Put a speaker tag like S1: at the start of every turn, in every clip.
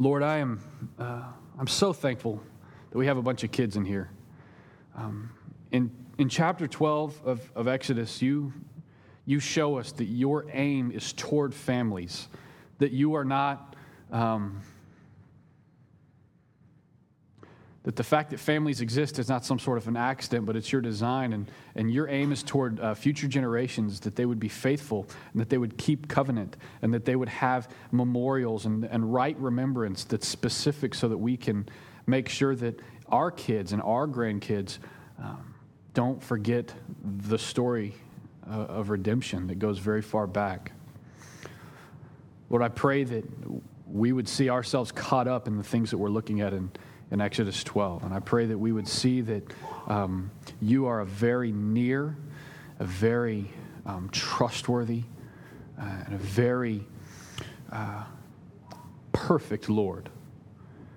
S1: Lord, I am uh, I'm so thankful that we have a bunch of kids in here. Um, in, in chapter 12 of, of Exodus, you, you show us that your aim is toward families, that you are not, um, that the fact that families exist is not some sort of an accident, but it's your design, and, and your aim is toward uh, future generations that they would be faithful, and that they would keep covenant, and that they would have memorials and, and right remembrance that's specific so that we can make sure that our kids and our grandkids um, don't forget the story uh, of redemption that goes very far back. Lord, I pray that we would see ourselves caught up in the things that we're looking at in, in Exodus 12. And I pray that we would see that um, you are a very near, a very um, trustworthy, uh, and a very uh, perfect Lord.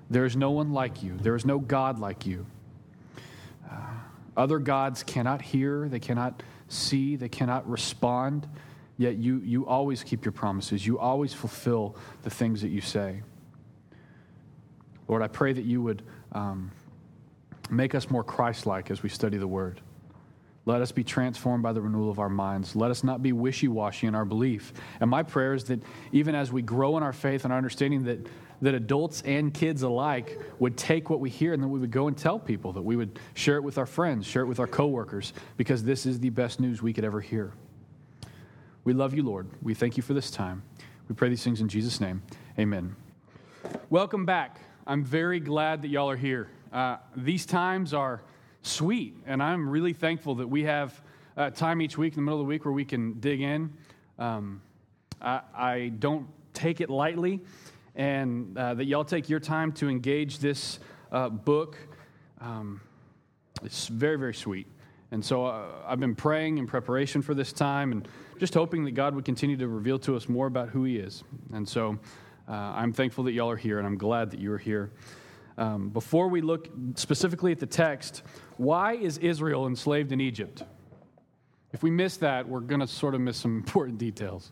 S1: There is no one like you, there is no God like you. Uh, other gods cannot hear, they cannot see, they cannot respond, yet you, you always keep your promises. You always fulfill the things that you say. Lord, I pray that you would um, make us more Christ like as we study the word. Let us be transformed by the renewal of our minds. Let us not be wishy washy in our belief. And my prayer is that even as we grow in our faith and our understanding that that adults and kids alike would take what we hear and that we would go and tell people, that we would share it with our friends, share it with our coworkers, because this is the best news we could ever hear. We love you, Lord. We thank you for this time. We pray these things in Jesus' name. Amen. Welcome back. I'm very glad that y'all are here. Uh, these times are sweet, and I'm really thankful that we have uh, time each week in the middle of the week where we can dig in. Um, I, I don't take it lightly and uh, that y'all take your time to engage this uh, book. Um, it's very, very sweet. And so uh, I've been praying in preparation for this time and just hoping that God would continue to reveal to us more about who He is. And so uh, I'm thankful that y'all are here, and I'm glad that you're here. Um, before we look specifically at the text, why is Israel enslaved in Egypt? If we miss that, we're going to sort of miss some important details.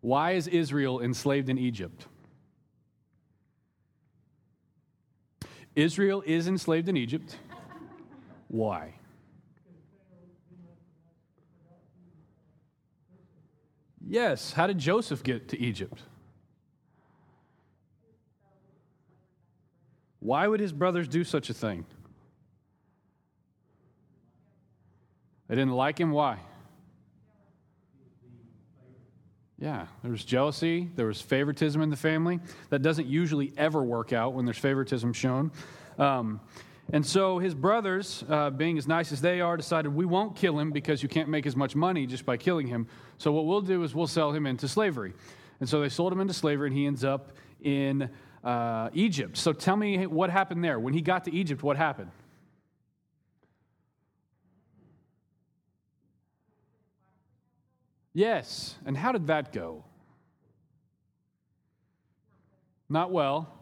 S1: Why is Israel enslaved in Egypt? Israel is enslaved in Egypt. Why? Yes. How did Joseph get to Egypt? Why would his brothers do such a thing? They didn't like him. Why? Yeah, there was jealousy, there was favoritism in the family. That doesn't usually ever work out when there's favoritism shown. Um, and so his brothers, uh, being as nice as they are, decided we won't kill him because you can't make as much money just by killing him. So what we'll do is we'll sell him into slavery. And so they sold him into slavery, and he ends up in uh, Egypt. So tell me what happened there. When he got to Egypt, what happened? Yes. And how did that go? Not well.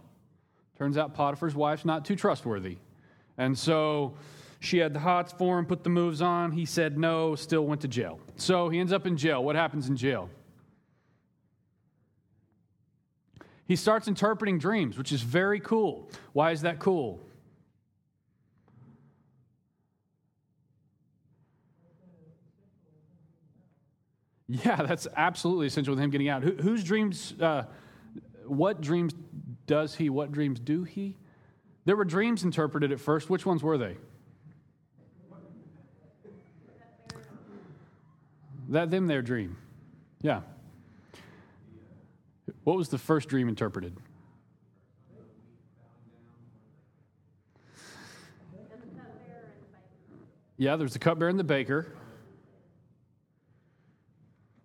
S1: Turns out Potiphar's wife's not too trustworthy. And so she had the hots for him, put the moves on. He said no, still went to jail. So he ends up in jail. What happens in jail? He starts interpreting dreams, which is very cool. Why is that cool? Yeah, that's absolutely essential with him getting out. Who, whose dreams, uh, what dreams does he? What dreams do he? There were dreams interpreted at first. Which ones were they? That them their dream. Yeah. What was the first dream interpreted? Yeah, there's the cupbearer and the baker.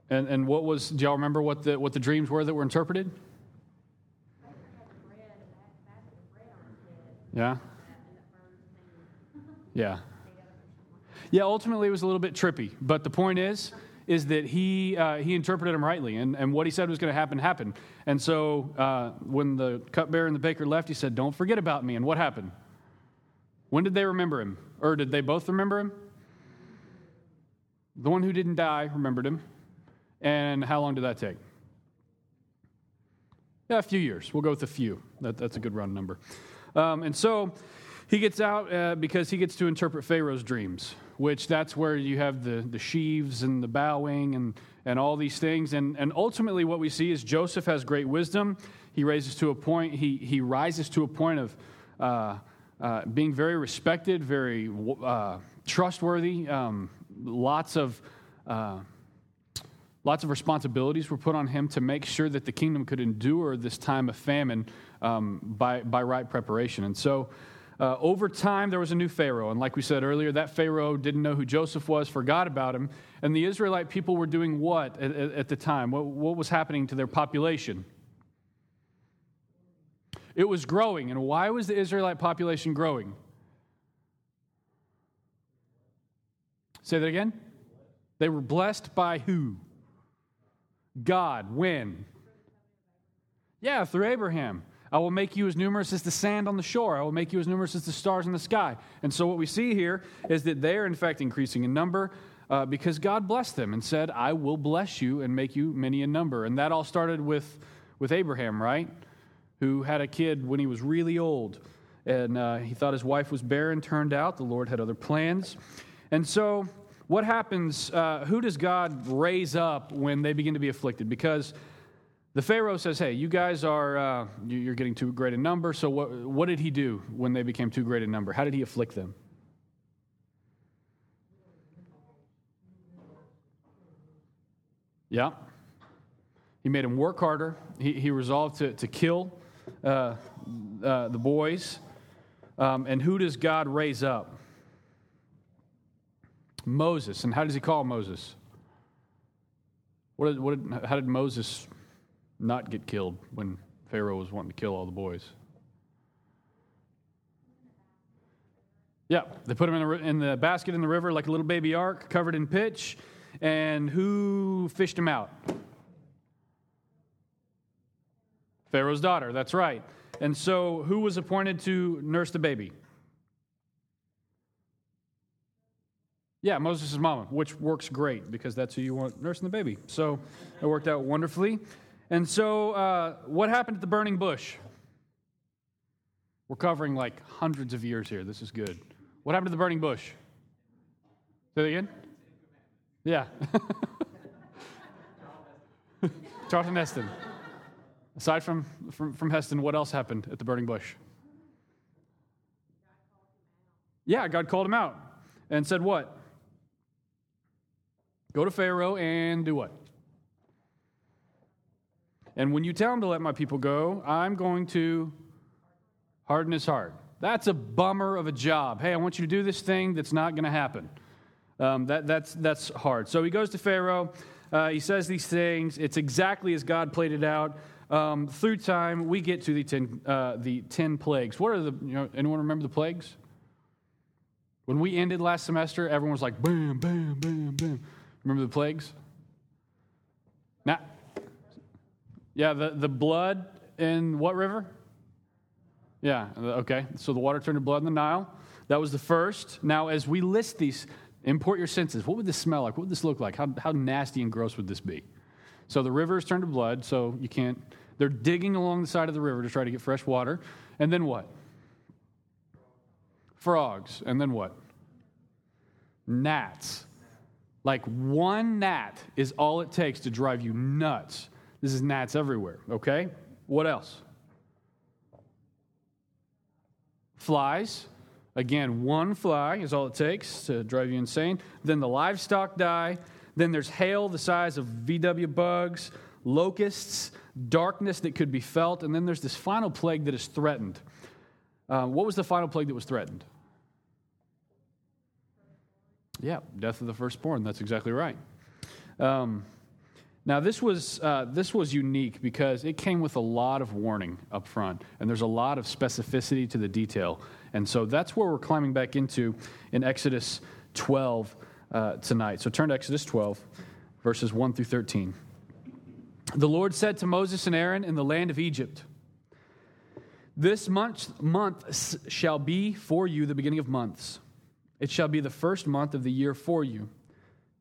S1: And, and what was, do y'all remember what the, what the dreams were that were interpreted? Yeah? Yeah. Yeah, ultimately it was a little bit trippy. But the point is, is that he, uh, he interpreted them rightly. And, and what he said was going to happen, happened. And so uh, when the cupbearer and the baker left, he said, Don't forget about me. And what happened? When did they remember him? Or did they both remember him? The one who didn't die remembered him. And how long did that take? Yeah, a few years. We'll go with a few. That, that's a good round number. Um, and so he gets out uh, because he gets to interpret Pharaoh's dreams, which that's where you have the, the sheaves and the bowing and, and all these things. And, and ultimately, what we see is Joseph has great wisdom. He raises to a point, he, he rises to a point of uh, uh, being very respected, very uh, trustworthy. Um, lots of uh, lots of responsibilities were put on him to make sure that the kingdom could endure this time of famine um, by, by right preparation. And so, uh, over time, there was a new Pharaoh. And like we said earlier, that Pharaoh didn't know who Joseph was, forgot about him. And the Israelite people were doing what at, at the time? What, what was happening to their population? It was growing. And why was the Israelite population growing? Say that again. They were blessed by who? God. When? Yeah, through Abraham. I will make you as numerous as the sand on the shore. I will make you as numerous as the stars in the sky. And so, what we see here is that they are, in fact, increasing in number uh, because God blessed them and said, I will bless you and make you many in number. And that all started with, with Abraham, right? Who had a kid when he was really old. And uh, he thought his wife was barren. Turned out the Lord had other plans. And so, what happens? Uh, who does God raise up when they begin to be afflicted? Because the Pharaoh says, Hey, you guys are, uh, you're getting too great a number. So, what, what did he do when they became too great a number? How did he afflict them? Yeah. He made them work harder. He, he resolved to, to kill uh, uh, the boys. Um, and who does God raise up? Moses. And how does he call Moses? What did, what did, how did Moses not get killed when Pharaoh was wanting to kill all the boys. Yeah, they put him in the, in the basket in the river like a little baby ark covered in pitch. And who fished him out? Pharaoh's daughter, that's right. And so, who was appointed to nurse the baby? Yeah, Moses' mama, which works great because that's who you want nursing the baby. So, it worked out wonderfully. And so, uh, what happened at the burning bush? We're covering like hundreds of years here. This is good. What happened to the burning bush? Say that again? Yeah. Charlton Heston. Aside from, from, from Heston, what else happened at the burning bush? Yeah, God called him out and said, What? Go to Pharaoh and do what? And when you tell him to let my people go, I'm going to harden his heart. That's a bummer of a job. Hey, I want you to do this thing that's not going to happen. Um, that, that's, that's hard. So he goes to Pharaoh. Uh, he says these things. It's exactly as God played it out. Um, through time, we get to the ten, uh, the ten plagues. What are the, you know, anyone remember the plagues? When we ended last semester, everyone was like, bam, bam, bam, bam. Remember the plagues? Now, yeah, the, the blood in what river? Yeah, okay. So the water turned to blood in the Nile. That was the first. Now, as we list these, import your senses. What would this smell like? What would this look like? How, how nasty and gross would this be? So the rivers turned to blood, so you can't. They're digging along the side of the river to try to get fresh water. And then what? Frogs. And then what? Gnats. Like one gnat is all it takes to drive you nuts. This is gnats everywhere, okay? What else? Flies. Again, one fly is all it takes to drive you insane. Then the livestock die. Then there's hail the size of VW bugs, locusts, darkness that could be felt. And then there's this final plague that is threatened. Uh, what was the final plague that was threatened? Yeah, death of the firstborn. That's exactly right. Um, now, this was, uh, this was unique because it came with a lot of warning up front, and there's a lot of specificity to the detail. And so that's where we're climbing back into in Exodus 12 uh, tonight. So turn to Exodus 12, verses 1 through 13. The Lord said to Moses and Aaron in the land of Egypt, This month, month shall be for you the beginning of months. It shall be the first month of the year for you.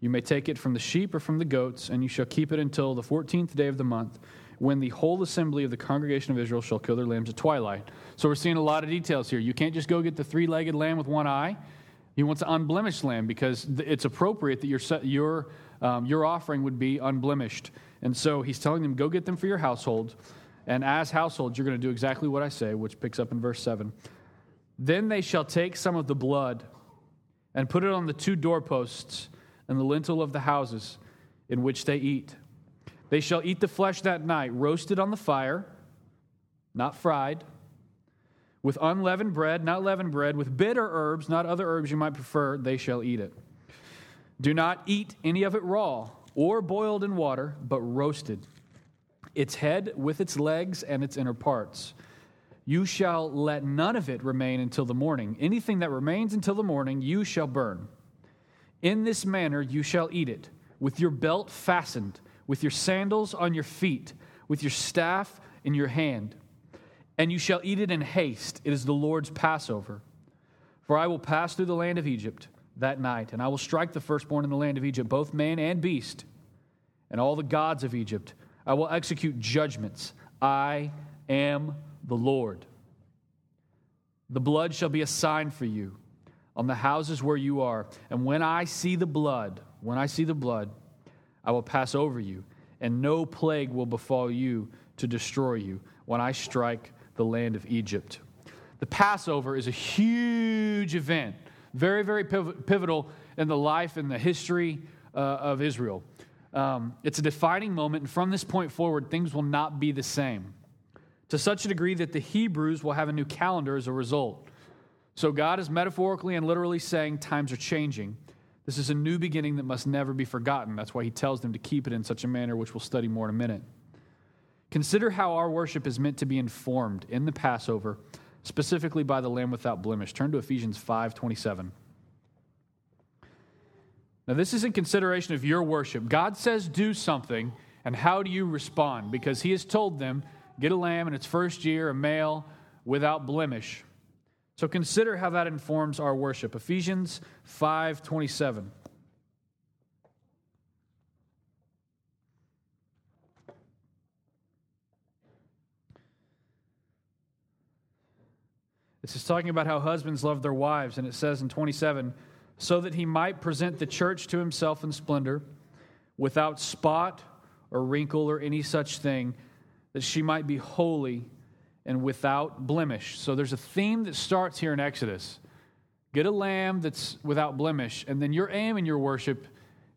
S1: You may take it from the sheep or from the goats, and you shall keep it until the fourteenth day of the month when the whole assembly of the congregation of Israel shall kill their lambs at twilight. So we're seeing a lot of details here. You can't just go get the three legged lamb with one eye. He wants an unblemished lamb because it's appropriate that your, your, um, your offering would be unblemished. And so he's telling them, go get them for your household. And as households, you're going to do exactly what I say, which picks up in verse 7. Then they shall take some of the blood and put it on the two doorposts and the lintel of the houses in which they eat. They shall eat the flesh that night, roasted on the fire, not fried, with unleavened bread, not leavened bread, with bitter herbs, not other herbs you might prefer, they shall eat it. Do not eat any of it raw or boiled in water, but roasted, its head with its legs and its inner parts. You shall let none of it remain until the morning. Anything that remains until the morning, you shall burn. In this manner you shall eat it, with your belt fastened with your sandals on your feet, with your staff in your hand. And you shall eat it in haste. It is the Lord's Passover. For I will pass through the land of Egypt that night, and I will strike the firstborn in the land of Egypt, both man and beast, and all the gods of Egypt. I will execute judgments. I am the Lord. The blood shall be a sign for you on the houses where you are. And when I see the blood, when I see the blood, I will pass over you, and no plague will befall you to destroy you when I strike the land of Egypt. The Passover is a huge event, very, very pivotal in the life and the history uh, of Israel. Um, it's a defining moment, and from this point forward, things will not be the same to such a degree that the Hebrews will have a new calendar as a result. So, God is metaphorically and literally saying times are changing. This is a new beginning that must never be forgotten. That's why he tells them to keep it in such a manner, which we'll study more in a minute. Consider how our worship is meant to be informed in the Passover, specifically by the Lamb without blemish. Turn to Ephesians 5 27. Now, this is in consideration of your worship. God says, do something, and how do you respond? Because He has told them, get a lamb in its first year, a male without blemish. So consider how that informs our worship. Ephesians 5:27. This is talking about how husbands love their wives, and it says in 27 so that he might present the church to himself in splendor, without spot or wrinkle or any such thing, that she might be holy and without blemish. So there's a theme that starts here in Exodus. Get a lamb that's without blemish, and then your aim in your worship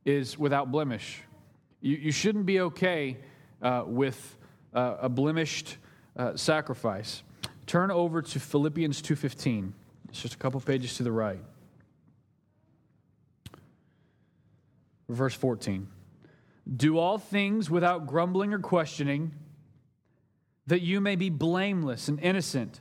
S1: is without blemish. You, you shouldn't be okay uh, with uh, a blemished uh, sacrifice. Turn over to Philippians 2.15. It's just a couple pages to the right. Verse 14. Do all things without grumbling or questioning that you may be blameless and innocent,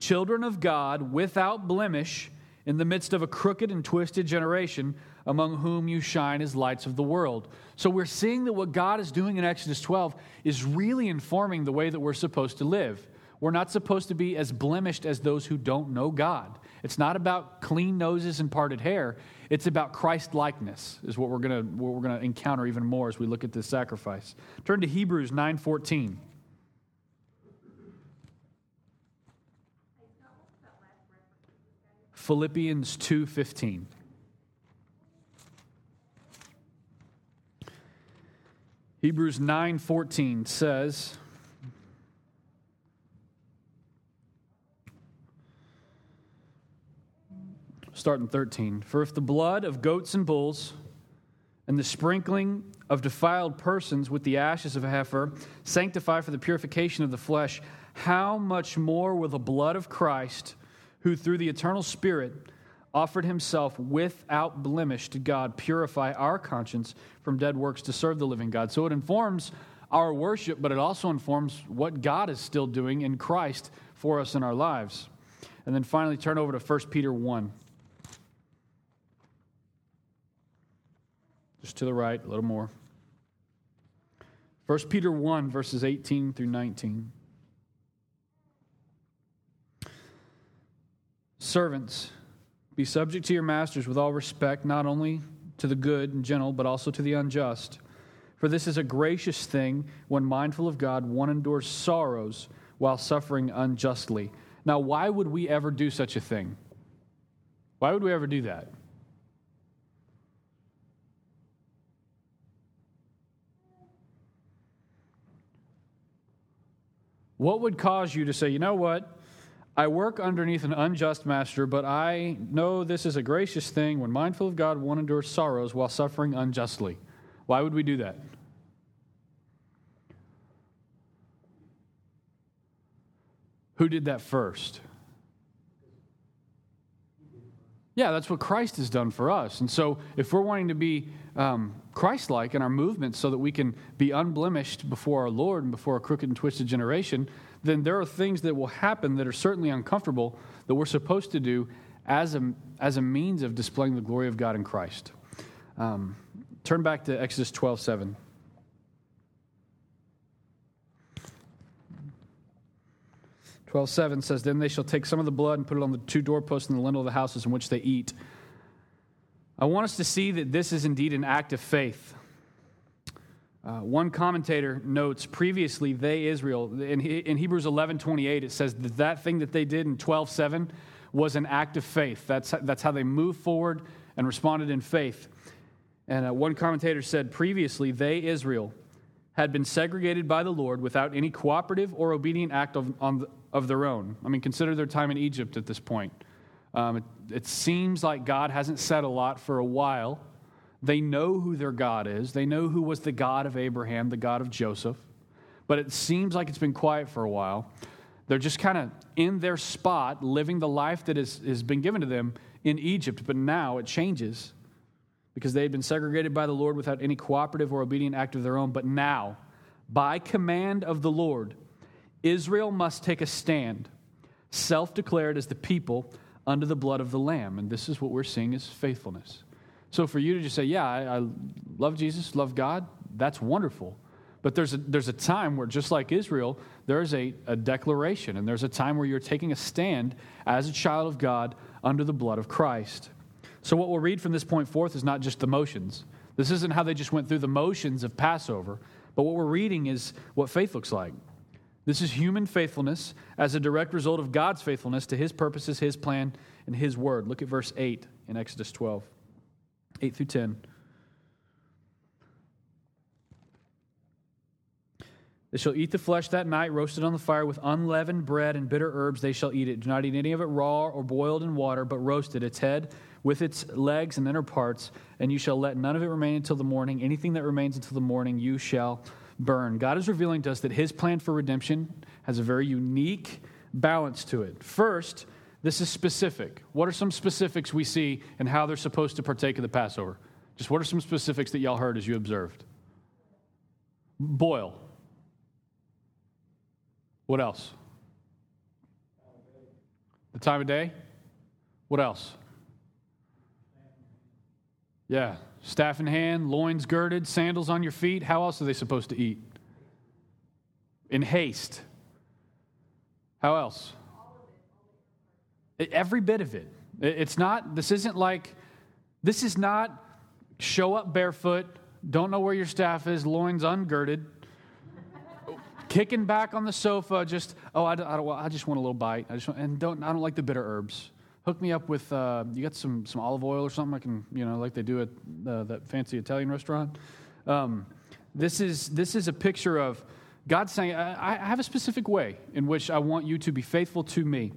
S1: children of God without blemish in the midst of a crooked and twisted generation among whom you shine as lights of the world. So we're seeing that what God is doing in Exodus 12 is really informing the way that we're supposed to live. We're not supposed to be as blemished as those who don't know God. It's not about clean noses and parted hair. It's about Christ likeness, is what we're gonna what we're gonna encounter even more as we look at this sacrifice. Turn to Hebrews 9:14. Philippians 2:15. Hebrews 9:14 says starting 13. For if the blood of goats and bulls and the sprinkling of defiled persons with the ashes of a heifer sanctify for the purification of the flesh, how much more will the blood of Christ who through the eternal Spirit offered himself without blemish to God, purify our conscience from dead works to serve the living God. So it informs our worship, but it also informs what God is still doing in Christ for us in our lives. And then finally, turn over to 1 Peter 1. Just to the right, a little more. 1 Peter 1, verses 18 through 19. Servants, be subject to your masters with all respect, not only to the good and gentle, but also to the unjust. For this is a gracious thing when mindful of God, one endures sorrows while suffering unjustly. Now, why would we ever do such a thing? Why would we ever do that? What would cause you to say, you know what? I work underneath an unjust master, but I know this is a gracious thing. When mindful of God, one endures sorrows while suffering unjustly. Why would we do that? Who did that first? Yeah, that's what Christ has done for us. And so, if we're wanting to be um, Christ like in our movements so that we can be unblemished before our Lord and before a crooked and twisted generation, then there are things that will happen that are certainly uncomfortable that we're supposed to do as a, as a means of displaying the glory of God in Christ. Um, turn back to Exodus 12 7. 12 7 says, Then they shall take some of the blood and put it on the two doorposts and the lintel of the houses in which they eat. I want us to see that this is indeed an act of faith. Uh, one commentator notes previously they israel in, in hebrews 11 28 it says that that thing that they did in 12 7 was an act of faith that's, that's how they moved forward and responded in faith and uh, one commentator said previously they israel had been segregated by the lord without any cooperative or obedient act of, on, of their own. I mean, consider their time in Egypt at this point. Um, it, it seems like God hasn't said a lot for a while. They know who their God is, they know who was the God of Abraham, the God of Joseph, but it seems like it's been quiet for a while. They're just kind of in their spot, living the life that is, has been given to them in Egypt, but now it changes because they had been segregated by the Lord without any cooperative or obedient act of their own. But now, by command of the Lord, Israel must take a stand, self declared as the people under the blood of the Lamb. And this is what we're seeing as faithfulness. So for you to just say, Yeah, I, I love Jesus, love God, that's wonderful. But there's a, there's a time where, just like Israel, there's a, a declaration, and there's a time where you're taking a stand as a child of God under the blood of Christ. So, what we'll read from this point forth is not just the motions. This isn't how they just went through the motions of Passover, but what we're reading is what faith looks like. This is human faithfulness as a direct result of God's faithfulness to his purposes, his plan, and his word. Look at verse 8 in Exodus 12, 8 through 10. They shall eat the flesh that night, roasted on the fire with unleavened bread and bitter herbs. They shall eat it. Do not eat any of it raw or boiled in water, but roasted, its head with its legs and inner parts. And you shall let none of it remain until the morning. Anything that remains until the morning, you shall burn. God is revealing to us that his plan for redemption has a very unique balance to it. First, this is specific. What are some specifics we see in how they're supposed to partake of the Passover? Just what are some specifics that y'all heard as you observed? Boil. What else? The time of day? What else? Yeah, staff in hand, loins girded, sandals on your feet. How else are they supposed to eat? In haste. How else? Every bit of it. It's not, this isn't like, this is not show up barefoot, don't know where your staff is, loins ungirded, kicking back on the sofa, just, oh, I, I, I just want a little bite. I just want, and don't, I don't like the bitter herbs hook me up with uh, you got some some olive oil or something I can you know like they do at uh, that fancy Italian restaurant. Um, this is this is a picture of God saying I, I have a specific way in which I want you to be faithful to me.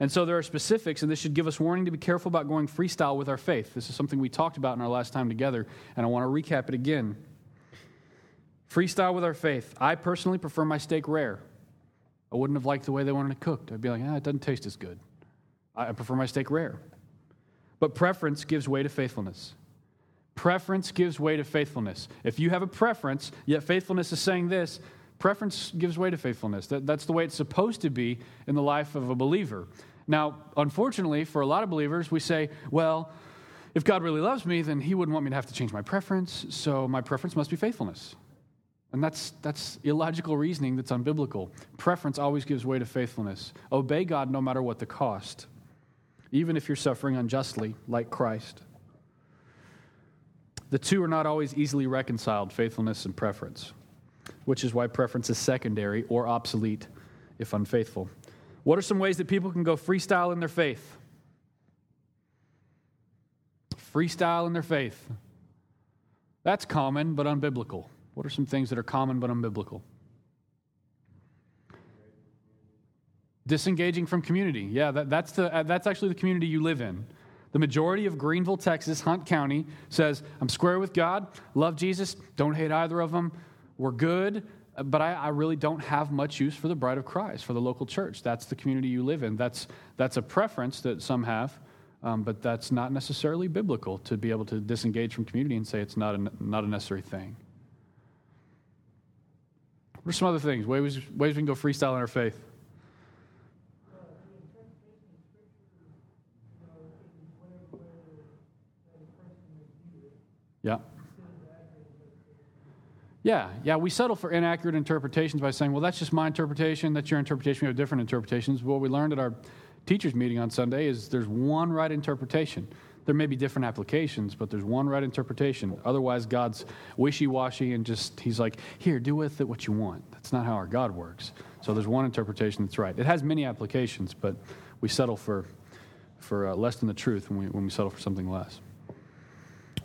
S1: And so there are specifics, and this should give us warning to be careful about going freestyle with our faith. This is something we talked about in our last time together, and I want to recap it again. Freestyle with our faith. I personally prefer my steak rare. I wouldn't have liked the way they wanted it cooked. I'd be like, ah, it doesn't taste as good. I prefer my steak rare. But preference gives way to faithfulness. Preference gives way to faithfulness. If you have a preference, yet faithfulness is saying this, preference gives way to faithfulness. That, that's the way it's supposed to be in the life of a believer. Now, unfortunately, for a lot of believers, we say, well, if God really loves me, then he wouldn't want me to have to change my preference, so my preference must be faithfulness. And that's, that's illogical reasoning that's unbiblical. Preference always gives way to faithfulness. Obey God no matter what the cost, even if you're suffering unjustly, like Christ. The two are not always easily reconciled, faithfulness and preference, which is why preference is secondary or obsolete if unfaithful. What are some ways that people can go freestyle in their faith? Freestyle in their faith. That's common but unbiblical. What are some things that are common but unbiblical? Disengaging from community. Yeah, that, that's, the, uh, that's actually the community you live in. The majority of Greenville, Texas, Hunt County says, I'm square with God, love Jesus, don't hate either of them, we're good, but I, I, really don't have much use for the bride of Christ, for the local church. That's the community you live in. That's, that's a preference that some have, um, but that's not necessarily biblical to be able to disengage from community and say it's not a, not a necessary thing. What are some other things? Ways, ways we can go freestyle in our faith? Yeah. Yeah, yeah, we settle for inaccurate interpretations by saying, well, that's just my interpretation, that's your interpretation, we have different interpretations. What we learned at our teachers' meeting on Sunday is there's one right interpretation. There may be different applications, but there's one right interpretation. Otherwise, God's wishy washy and just, He's like, here, do with it what you want. That's not how our God works. So there's one interpretation that's right. It has many applications, but we settle for, for uh, less than the truth when we, when we settle for something less.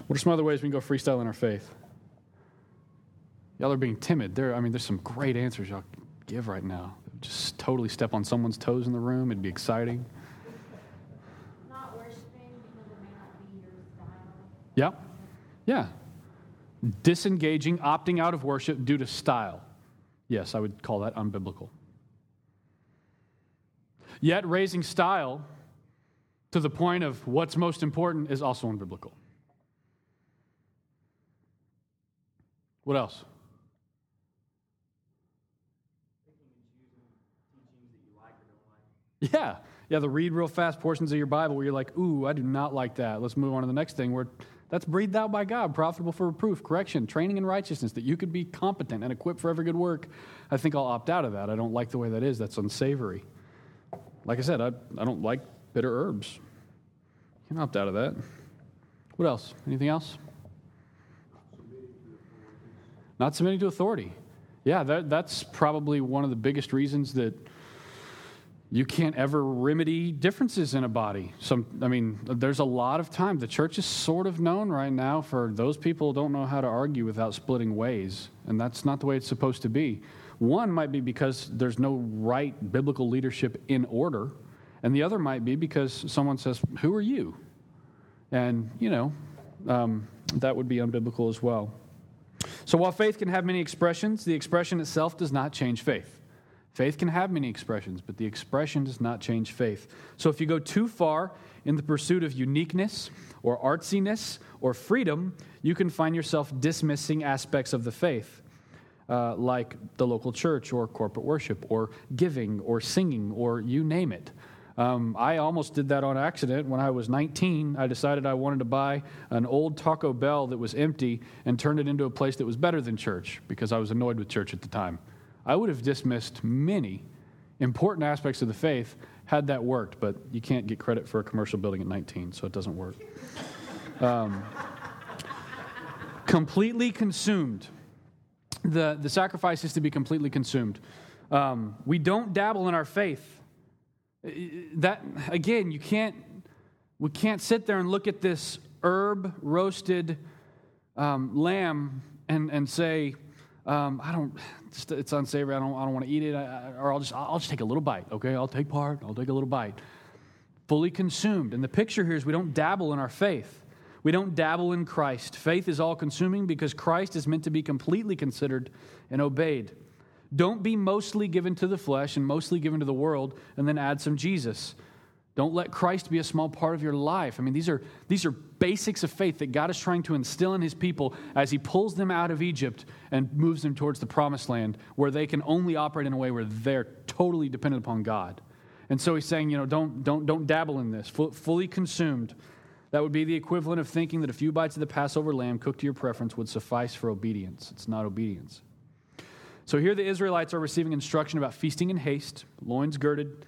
S1: What are some other ways we can go freestyle in our faith? Y'all are being timid. There, I mean, there's some great answers y'all give right now. Just totally step on someone's toes in the room. It'd be exciting.
S2: Not worshiping because it may not be your style.
S1: Yeah. Yeah. Disengaging, opting out of worship due to style. Yes, I would call that unbiblical. Yet, raising style to the point of what's most important is also unbiblical. What else? Yeah. Yeah, the read real fast portions of your Bible where you're like, ooh, I do not like that. Let's move on to the next thing where that's breathed out by God, profitable for reproof, correction, training in righteousness, that you could be competent and equipped for every good work. I think I'll opt out of that. I don't like the way that is. That's unsavory. Like I said, I, I don't like bitter herbs. You can opt out of that. What else? Anything else? Not submitting to authority. Yeah, that, that's probably one of the biggest reasons that you can't ever remedy differences in a body. Some, I mean, there's a lot of time. The church is sort of known right now for those people who don't know how to argue without splitting ways, and that's not the way it's supposed to be. One might be because there's no right biblical leadership in order, and the other might be because someone says, "Who are you?" And you know, um, that would be unbiblical as well. So while faith can have many expressions, the expression itself does not change faith. Faith can have many expressions, but the expression does not change faith. So if you go too far in the pursuit of uniqueness or artsiness or freedom, you can find yourself dismissing aspects of the faith, uh, like the local church or corporate worship or giving or singing or you name it. Um, I almost did that on accident. When I was 19, I decided I wanted to buy an old Taco Bell that was empty and turn it into a place that was better than church because I was annoyed with church at the time. I would have dismissed many important aspects of the faith had that worked, but you can't get credit for a commercial building at 19, so it doesn't work. Um, completely consumed. The, the sacrifice is to be completely consumed. Um, we don't dabble in our faith. That, again, you can't, we can't sit there and look at this herb roasted um, lamb and, and say, um, I don't, it's unsavory. I don't, I don't want to eat it. I, or I'll just, I'll just take a little bite. Okay, I'll take part. I'll take a little bite. Fully consumed. And the picture here is we don't dabble in our faith. We don't dabble in Christ. Faith is all consuming because Christ is meant to be completely considered and obeyed. Don't be mostly given to the flesh and mostly given to the world and then add some Jesus. Don't let Christ be a small part of your life. I mean, these are, these are basics of faith that God is trying to instill in his people as he pulls them out of Egypt and moves them towards the promised land where they can only operate in a way where they're totally dependent upon God. And so he's saying, you know, don't, don't, don't dabble in this. fully consumed. That would be the equivalent of thinking that a few bites of the Passover lamb cooked to your preference would suffice for obedience. It's not obedience. So here the Israelites are receiving instruction about feasting in haste, loins girded,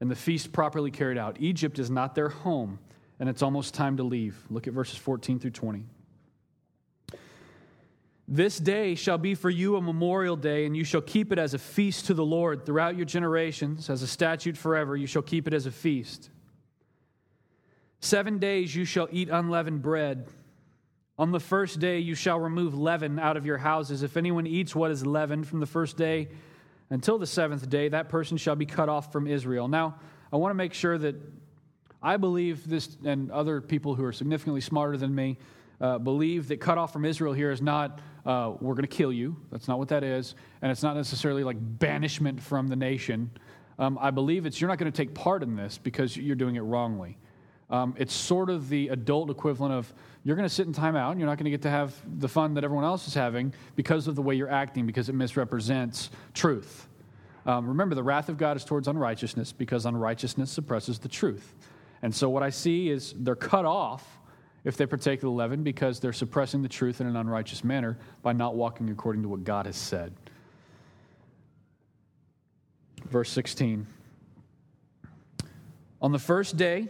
S1: and the feast properly carried out. Egypt is not their home, and it's almost time to leave. Look at verses 14 through 20. This day shall be for you a memorial day, and you shall keep it as a feast to the Lord throughout your generations, as a statute forever. You shall keep it as a feast. Seven days you shall eat unleavened bread. On the first day you shall remove leaven out of your houses. If anyone eats what is leavened from the first day until the seventh day, that person shall be cut off from Israel. Now, I want to make sure that I believe this, and other people who are significantly smarter than me uh, believe that cut off from Israel here is not, uh, we're going to kill you. That's not what that is. And it's not necessarily like banishment from the nation. Um, I believe it's you're not going to take part in this because you're doing it wrongly. Um, it's sort of the adult equivalent of you're going to sit in timeout and you're not going to get to have the fun that everyone else is having because of the way you're acting, because it misrepresents truth. Um, remember, the wrath of God is towards unrighteousness because unrighteousness suppresses the truth. And so what I see is they're cut off if they partake of the leaven because they're suppressing the truth in an unrighteous manner by not walking according to what God has said. Verse 16. On the first day,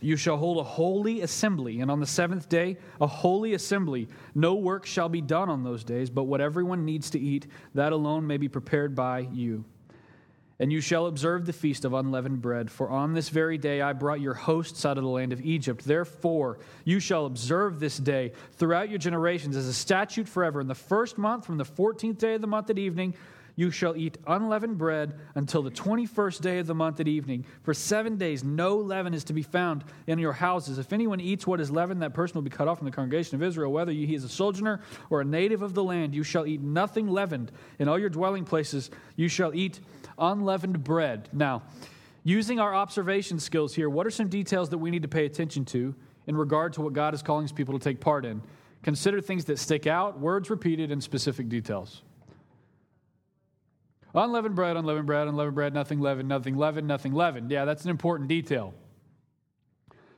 S1: you shall hold a holy assembly, and on the seventh day, a holy assembly. No work shall be done on those days, but what everyone needs to eat, that alone may be prepared by you. And you shall observe the feast of unleavened bread, for on this very day I brought your hosts out of the land of Egypt. Therefore, you shall observe this day throughout your generations as a statute forever. In the first month, from the fourteenth day of the month at evening, you shall eat unleavened bread until the 21st day of the month at evening. For seven days, no leaven is to be found in your houses. If anyone eats what is leavened, that person will be cut off from the congregation of Israel. Whether he is a sojourner or a native of the land, you shall eat nothing leavened. In all your dwelling places, you shall eat unleavened bread. Now, using our observation skills here, what are some details that we need to pay attention to in regard to what God is calling his people to take part in? Consider things that stick out, words repeated, and specific details. Unleavened bread, unleavened bread, unleavened bread, nothing leavened, nothing leavened, nothing leavened. Yeah, that's an important detail.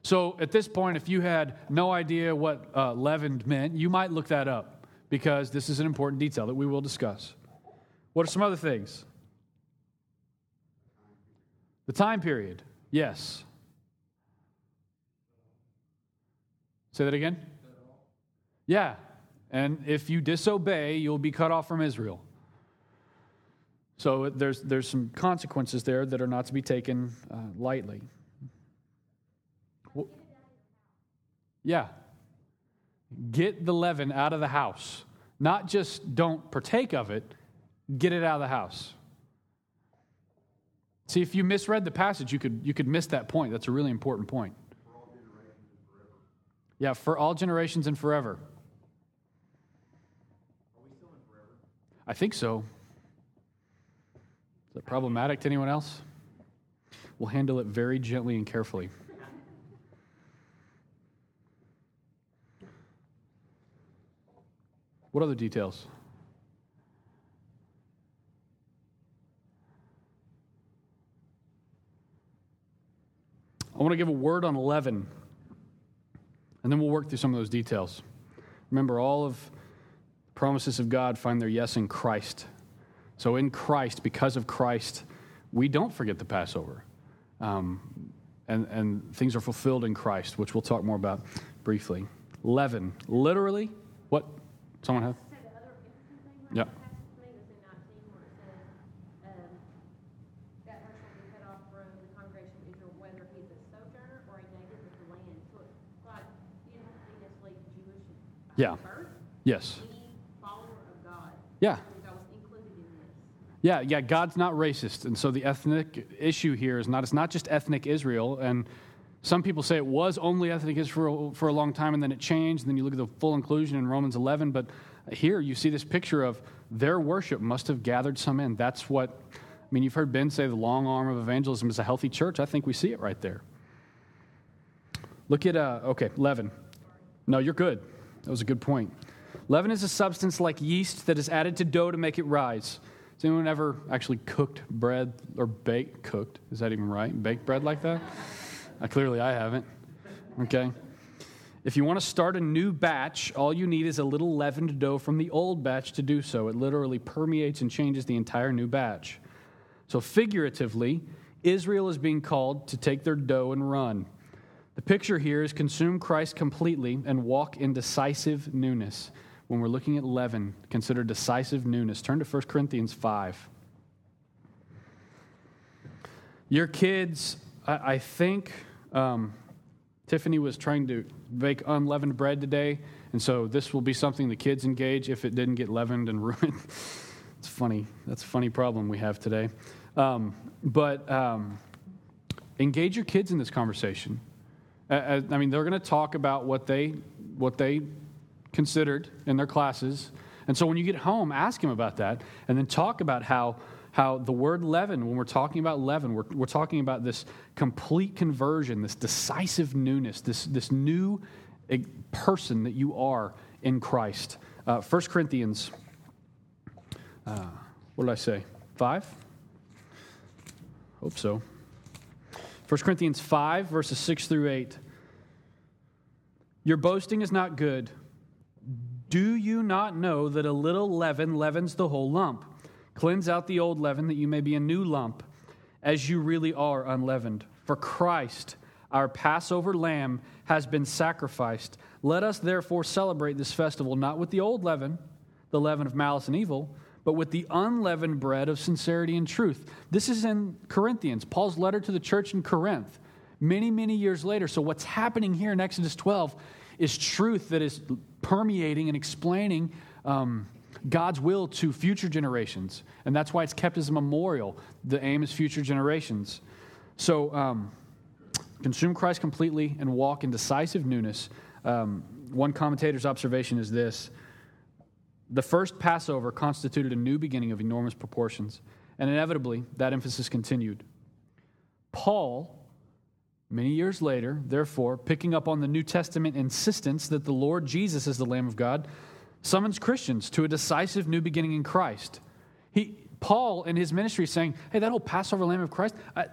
S1: So at this point, if you had no idea what uh, leavened meant, you might look that up because this is an important detail that we will discuss. What are some other things? The time period. Yes. Say that again? Yeah. And if you disobey, you'll be cut off from Israel. So there's, there's some consequences there that are not to be taken uh, lightly. Well, yeah. Get the leaven out of the house. Not just don't partake of it, get it out of the house. See, if you misread the passage, you could, you could miss that point. That's a really important point. Yeah, for all generations and forever. Are we still in forever. I think so that problematic to anyone else? We'll handle it very gently and carefully. What other details? I want to give a word on 11, and then we'll work through some of those details. Remember, all of the promises of God find their yes in Christ. So, in Christ, because of Christ, we don't forget the Passover. Um, and, and things are fulfilled in Christ, which we'll talk more about briefly. Leaven, literally, what? Someone have? Yeah. Yeah. Yes. Yeah. Yeah, yeah, God's not racist. And so the ethnic issue here is not, it's not just ethnic Israel. And some people say it was only ethnic Israel for a long time and then it changed. And then you look at the full inclusion in Romans 11. But here you see this picture of their worship must have gathered some in. That's what I mean, you've heard Ben say the long arm of evangelism is a healthy church. I think we see it right there. Look at, uh, okay, leaven. No, you're good. That was a good point. Leaven is a substance like yeast that is added to dough to make it rise. Has anyone ever actually cooked bread or baked? Cooked. Is that even right? Baked bread like that? Uh, clearly, I haven't. Okay. If you want to start a new batch, all you need is a little leavened dough from the old batch to do so. It literally permeates and changes the entire new batch. So, figuratively, Israel is being called to take their dough and run. The picture here is consume Christ completely and walk in decisive newness. When we're looking at leaven, consider decisive newness. Turn to 1 Corinthians 5. Your kids, I, I think um, Tiffany was trying to bake unleavened bread today, and so this will be something the kids engage if it didn't get leavened and ruined. it's funny. That's a funny problem we have today. Um, but um, engage your kids in this conversation. I mean, they're going to talk about what they what they considered in their classes, and so when you get home, ask them about that, and then talk about how how the word leaven, when we're talking about leaven, we're, we're talking about this complete conversion, this decisive newness, this this new eh, person that you are in Christ. Uh, 1 Corinthians, uh, what did I say? Five. Hope so. 1 Corinthians 5, verses 6 through 8. Your boasting is not good. Do you not know that a little leaven leavens the whole lump? Cleanse out the old leaven that you may be a new lump, as you really are unleavened. For Christ, our Passover lamb, has been sacrificed. Let us therefore celebrate this festival not with the old leaven, the leaven of malice and evil but with the unleavened bread of sincerity and truth. This is in Corinthians, Paul's letter to the church in Corinth, many, many years later. So, what's happening here in Exodus 12 is truth that is permeating and explaining um, God's will to future generations. And that's why it's kept as a memorial. The aim is future generations. So, um, consume Christ completely and walk in decisive newness. Um, one commentator's observation is this the first Passover constituted a new beginning of enormous proportions, and inevitably that emphasis continued. Paul, many years later, therefore, picking up on the New Testament insistence that the Lord Jesus is the Lamb of God, summons Christians to a decisive new beginning in Christ. He, Paul, in his ministry, is saying, Hey, that old Passover Lamb of Christ, I,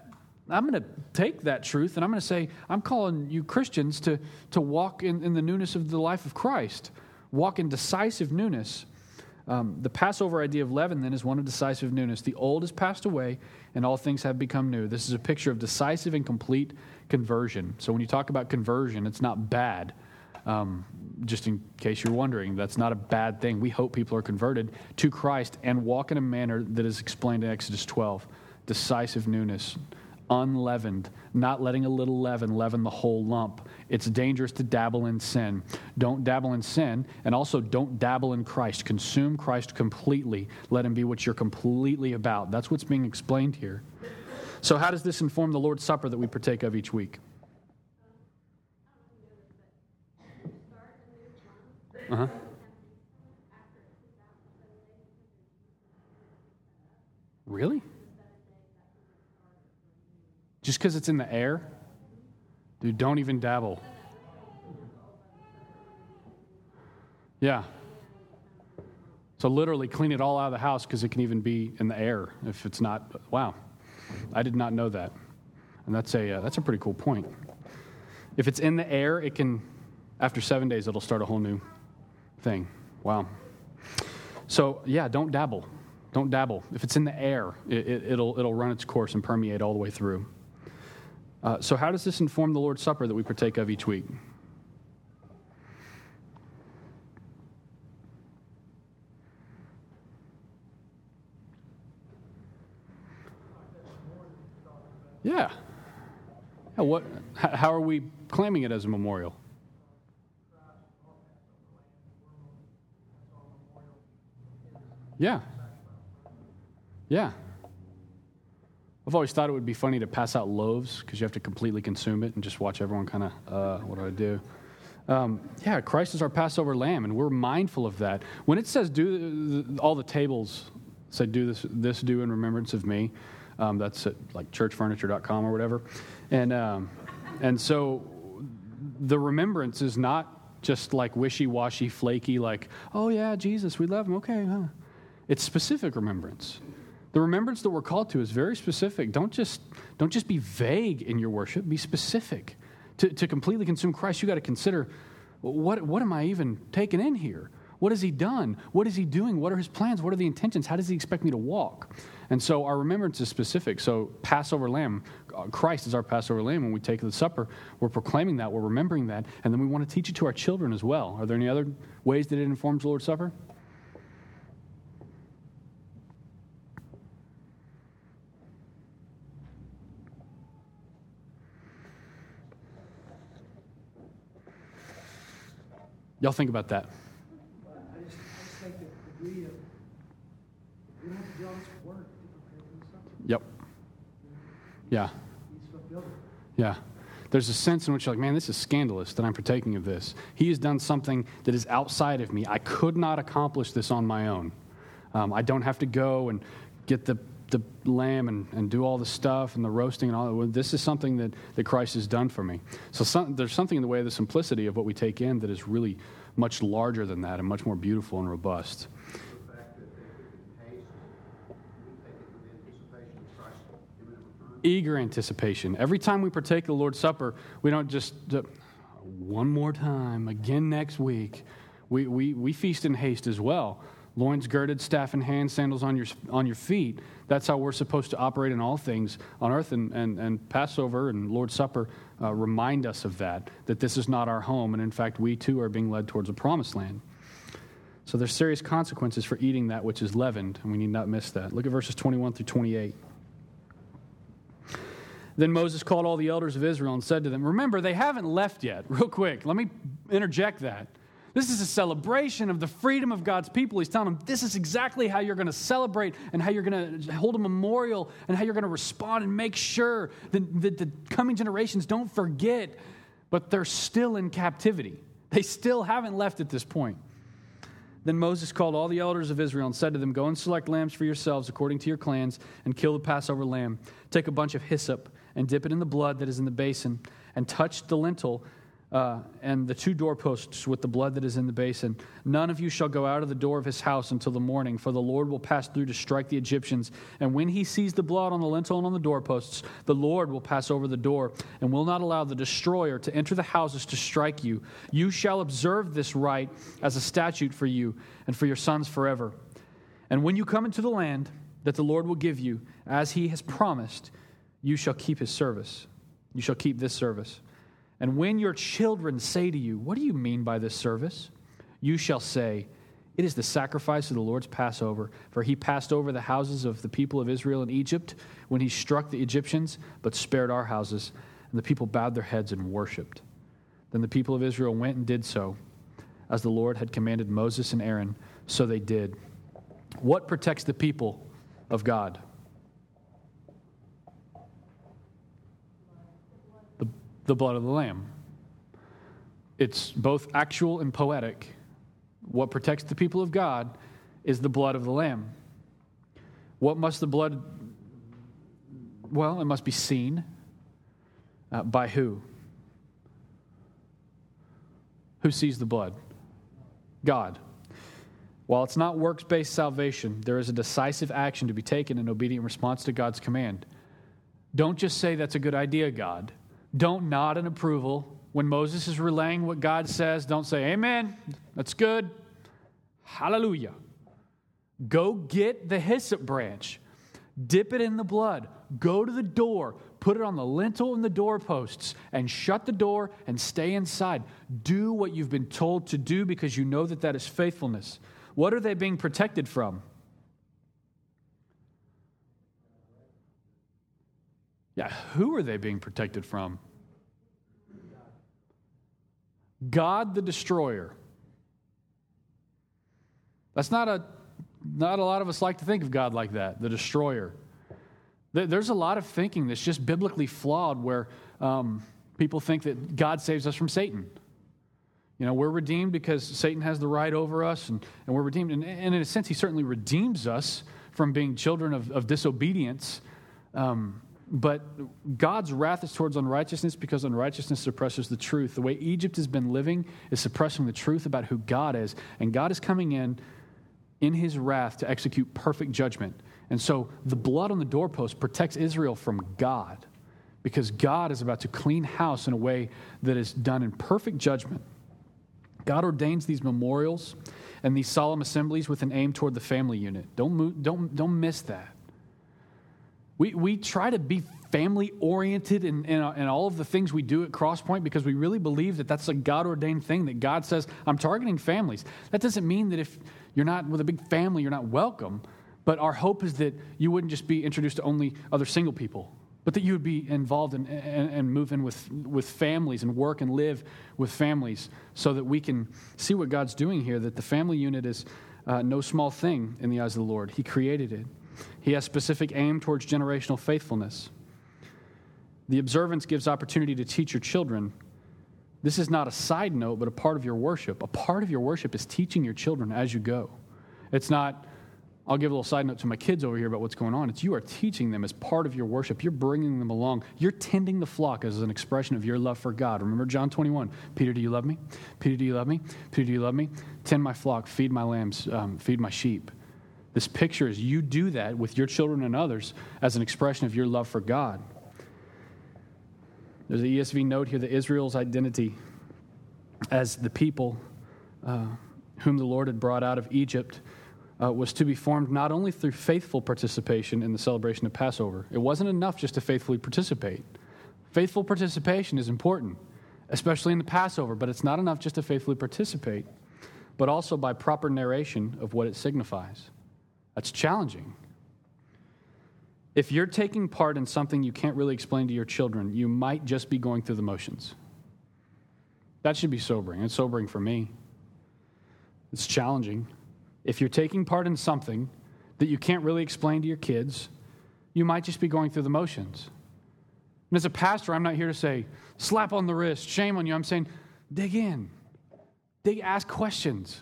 S1: I'm going to take that truth and I'm going to say, I'm calling you Christians to, to walk in, in the newness of the life of Christ walk in decisive newness. Um, the Passover idea of leaven then is one of decisive newness. The old has passed away and all things have become new. This is a picture of decisive and complete conversion. So when you talk about conversion, it's not bad. Um, just in case you're wondering, that's not a bad thing. We hope people are converted to Christ and walk in a manner that is explained in Exodus 12. Decisive newness unleavened, not letting a little leaven leaven the whole lump. It's dangerous to dabble in sin. Don't dabble in sin, and also don't dabble in Christ. Consume Christ completely. Let him be what you're completely about. That's what's being explained here. So, how does this inform the Lord's Supper that we partake of each week? Uh huh. Really? Just because it's in the air? Dude, don't even dabble. Yeah. So literally clean it all out of the house because it can even be in the air if it's not. Wow, I did not know that, and that's a uh, that's a pretty cool point. If it's in the air, it can. After seven days, it'll start a whole new thing. Wow. So yeah, don't dabble. Don't dabble. If it's in the air, it, it, it'll it'll run its course and permeate all the way through. Uh, so, how does this inform the Lord's Supper that we partake of each week? Yeah. yeah what, how are we claiming it as a memorial? Yeah. Yeah. I've always thought it would be funny to pass out loaves because you have to completely consume it and just watch everyone kind of, uh, what do I do? Um, yeah, Christ is our Passover lamb, and we're mindful of that. When it says do all the tables Say, do this, this do in remembrance of me. Um, that's at like churchfurniture.com or whatever. And, um, and so the remembrance is not just like wishy washy, flaky, like, oh yeah, Jesus, we love him. Okay. Huh. It's specific remembrance. The remembrance that we're called to is very specific. Don't just, don't just be vague in your worship, be specific. To, to completely consume Christ, you got to consider what, what am I even taking in here? What has he done? What is he doing? What are his plans? What are the intentions? How does he expect me to walk? And so our remembrance is specific. So, Passover lamb, uh, Christ is our Passover lamb. When we take the supper, we're proclaiming that, we're remembering that, and then we want to teach it to our children as well. Are there any other ways that it informs the Lord's Supper? Y'all think about that.
S3: I just, I just think that the degree of, we don't have to do all this work to prepare for the supper.
S1: Yep. Yeah. Yeah. There's a sense in which you're like, man, this is scandalous that I'm partaking of this. He has done something that is outside of me. I could not accomplish this on my own. Um, I don't have to go and get the, the lamb and, and do all the stuff and the roasting and all that. This is something that, that Christ has done for me. So some, there's something in the way of the simplicity of what we take in that is really much larger than that and much more beautiful and robust.
S4: the fact that they could be patient, we take it with anticipation of Christ's imminent return.
S1: Eager anticipation. Every time we partake of the Lord's Supper, we don't just, uh, one more time, again next week. We, we, we feast in haste as well. Loins girded, staff in hand, sandals on your, on your feet. That's how we're supposed to operate in all things on earth. And, and, and Passover and Lord's Supper uh, remind us of that, that this is not our home. And in fact, we too are being led towards a promised land. So there's serious consequences for eating that which is leavened, and we need not miss that. Look at verses 21 through 28. Then Moses called all the elders of Israel and said to them, Remember, they haven't left yet. Real quick, let me interject that. This is a celebration of the freedom of God's people. He's telling them this is exactly how you're going to celebrate and how you're going to hold a memorial and how you're going to respond and make sure that, that the coming generations don't forget, but they're still in captivity. They still haven't left at this point. Then Moses called all the elders of Israel and said to them, Go and select lambs for yourselves according to your clans, and kill the Passover lamb. Take a bunch of hyssop and dip it in the blood that is in the basin, and touch the lintel uh, and the two doorposts with the blood that is in the basin. None of you shall go out of the door of his house until the morning, for the Lord will pass through to strike the Egyptians. And when he sees the blood on the lintel and on the doorposts, the Lord will pass over the door and will not allow the destroyer to enter the houses to strike you. You shall observe this rite as a statute for you and for your sons forever. And when you come into the land that the Lord will give you, as he has promised, you shall keep his service. You shall keep this service. And when your children say to you, What do you mean by this service? You shall say, It is the sacrifice of the Lord's Passover, for he passed over the houses of the people of Israel in Egypt when he struck the Egyptians, but spared our houses. And the people bowed their heads and worshiped. Then the people of Israel went and did so, as the Lord had commanded Moses and Aaron, so they did. What protects the people of God? The, blood of the Lamb. It's both actual and poetic. What protects the people of God is the blood of the Lamb. What must the blood, well, it must be seen. Uh, by who? Who sees the blood? God. While it's not works based salvation, there is a decisive action to be taken in obedient response to God's command. Don't just say that's a good idea, God. Don't nod in approval. When Moses is relaying what God says, don't say, Amen, that's good. Hallelujah. Go get the hyssop branch, dip it in the blood, go to the door, put it on the lintel and the doorposts, and shut the door and stay inside. Do what you've been told to do because you know that that is faithfulness. What are they being protected from? Yeah, who are they being protected from? God the destroyer. That's not a not a lot of us like to think of God like that, the destroyer. There's a lot of thinking that's just biblically flawed where um, people think that God saves us from Satan. You know, we're redeemed because Satan has the right over us, and, and we're redeemed. And, and in a sense, he certainly redeems us from being children of, of disobedience. Um, but God's wrath is towards unrighteousness because unrighteousness suppresses the truth. The way Egypt has been living is suppressing the truth about who God is. And God is coming in in his wrath to execute perfect judgment. And so the blood on the doorpost protects Israel from God because God is about to clean house in a way that is done in perfect judgment. God ordains these memorials and these solemn assemblies with an aim toward the family unit. Don't, move, don't, don't miss that. We, we try to be family oriented in, in, in, all of the things we do at Crosspoint because we really believe that that's a God ordained thing that God says, I'm targeting families. That doesn't mean that if you're not with a big family, you're not welcome. But our hope is that you wouldn't just be introduced to only other single people, but that you would be involved in, and, and move in with, with families and work and live with families so that we can see what God's doing here, that the family unit is uh, no small thing in the eyes of the Lord. He created it. He has specific aim towards generational faithfulness. The observance gives opportunity to teach your children. This is not a side note, but a part of your worship. A part of your worship is teaching your children as you go. It's not, I'll give a little side note to my kids over here about what's going on. It's you are teaching them as part of your worship. You're bringing them along. You're tending the flock as an expression of your love for God. Remember John 21. Peter, do you love me? Peter, do you love me? Peter, do you love me? Tend my flock, feed my lambs, um, feed my sheep. This picture is you do that with your children and others as an expression of your love for God. There's an ESV note here that Israel's identity as the people uh, whom the Lord had brought out of Egypt uh, was to be formed not only through faithful participation in the celebration of Passover, it wasn't enough just to faithfully participate. Faithful participation is important, especially in the Passover, but it's not enough just to faithfully participate, but also by proper narration of what it signifies. That's challenging. If you're taking part in something you can't really explain to your children, you might just be going through the motions. That should be sobering. It's sobering for me. It's challenging. If you're taking part in something that you can't really explain to your kids, you might just be going through the motions. And as a pastor, I'm not here to say, slap on the wrist, shame on you. I'm saying, dig in, dig, ask questions.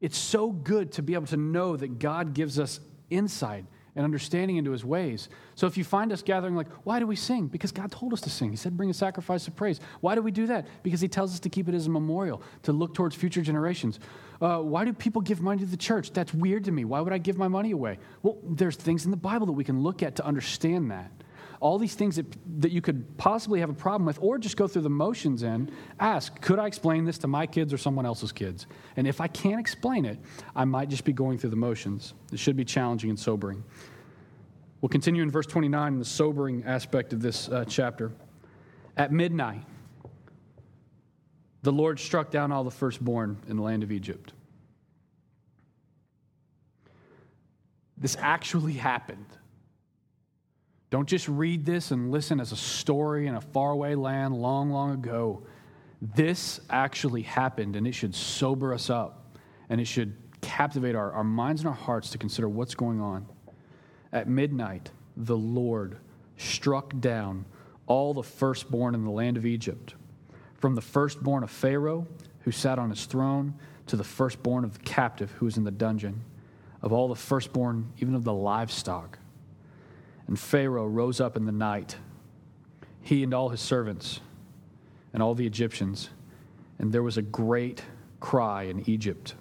S1: It's so good to be able to know that God gives us insight and understanding into his ways. So if you find us gathering, like, why do we sing? Because God told us to sing. He said, bring a sacrifice of praise. Why do we do that? Because he tells us to keep it as a memorial, to look towards future generations. Uh, why do people give money to the church? That's weird to me. Why would I give my money away? Well, there's things in the Bible that we can look at to understand that all these things that, that you could possibly have a problem with, or just go through the motions and ask, could I explain this to my kids or someone else's kids? And if I can't explain it, I might just be going through the motions. It should be challenging and sobering. We'll continue in verse 29 in the sobering aspect of this uh, chapter. At midnight, the Lord struck down all the firstborn in the land of Egypt. This actually happened. Don't just read this and listen as a story in a faraway land long, long ago. This actually happened, and it should sober us up, and it should captivate our, our minds and our hearts to consider what's going on. At midnight, the Lord struck down all the firstborn in the land of Egypt, from the firstborn of Pharaoh, who sat on his throne, to the firstborn of the captive who was in the dungeon, of all the firstborn, even of the livestock and Pharaoh rose up in the night, he and all his servants and all the Egyptians, and there was a great cry in Egypt.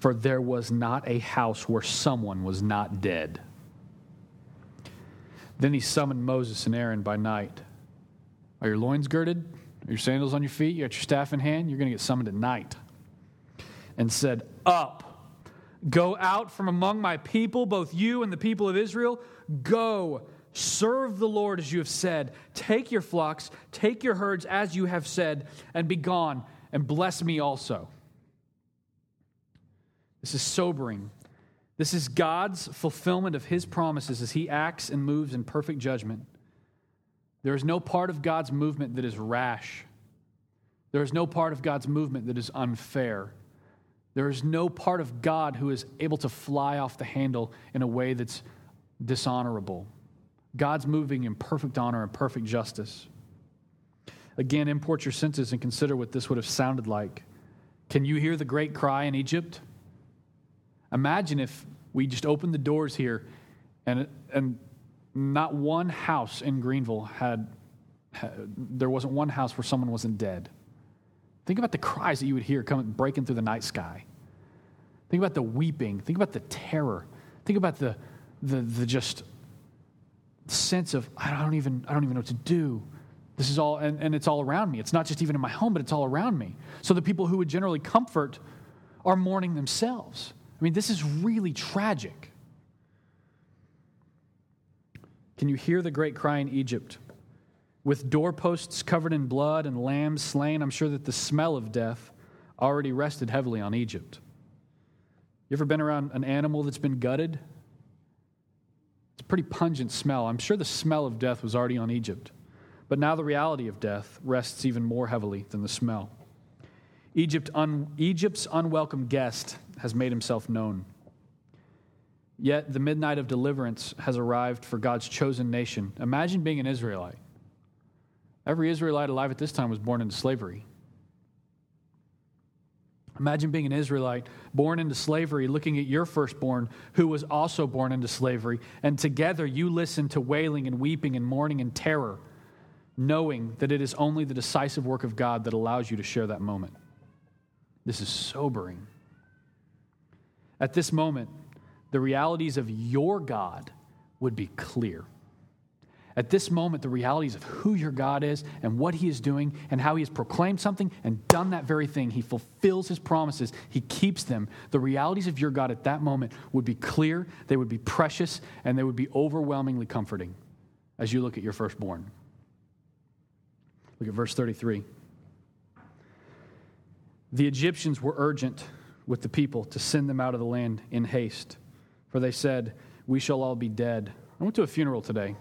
S1: For there was not a house where someone was not dead. Then he summoned Moses and Aaron by night. Are your loins girded? Are your sandals on your feet? You got your staff in hand? You're going to get summoned at night. And said, Up Go out from among my people, both you and the people of Israel. Go, serve the Lord as you have said. Take your flocks, take your herds as you have said, and be gone, and bless me also. This is sobering. This is God's fulfillment of his promises as he acts and moves in perfect judgment. There is no part of God's movement that is rash. There is no part of God's movement that is unfair. There is no part of God who is able to fly off the handle in a way that's dishonorable. God's moving in perfect honor and perfect justice. Again, import your senses and consider what this would have sounded like. Can you hear the great cry in Egypt? Imagine if We just opened the doors here, and, and not one house in Greenville had, there wasn't one house where someone wasn't dead. Think about the cries that you would hear coming, breaking through the night sky. Think about the weeping. Think about the terror. Think about the, the, the just sense of, I don't even, I don't even know what to do. This is all, and, and it's all around me. It's not just even in my home, but it's all around me. So the people who would generally comfort are mourning themselves. I mean, this is really tragic. Can you hear the great cry in Egypt? With doorposts covered in blood and lambs slain, I'm sure that the smell of death already rested heavily on Egypt. You ever been around an animal that's been gutted? It's a pretty pungent smell. I'm sure the smell of death was already on Egypt. But now the reality of death rests even more heavily than the smell. Egypt un, Egypt's unwelcome guest has made himself known. Yet the midnight of deliverance has arrived for God's chosen nation. Imagine being an Israelite. Every Israelite alive at this time was born into slavery. Imagine being an Israelite born into slavery, looking at your firstborn who was also born into slavery, and together you listen to wailing and weeping and mourning and terror, knowing that it is only the decisive work of God that allows you to share that moment. This is sobering. At this moment, the realities of your God would be clear. At this moment, the realities of who your God is and what He is doing and how He has proclaimed something and done that very thing. He fulfills His promises, He keeps them. The realities of your God at that moment would be clear, they would be precious, and they would be overwhelmingly comforting as you look at your firstborn. Look at verse 33. The Egyptians were urgent with the people to send them out of the land in haste, for they said, We shall all be dead. I went to a funeral today.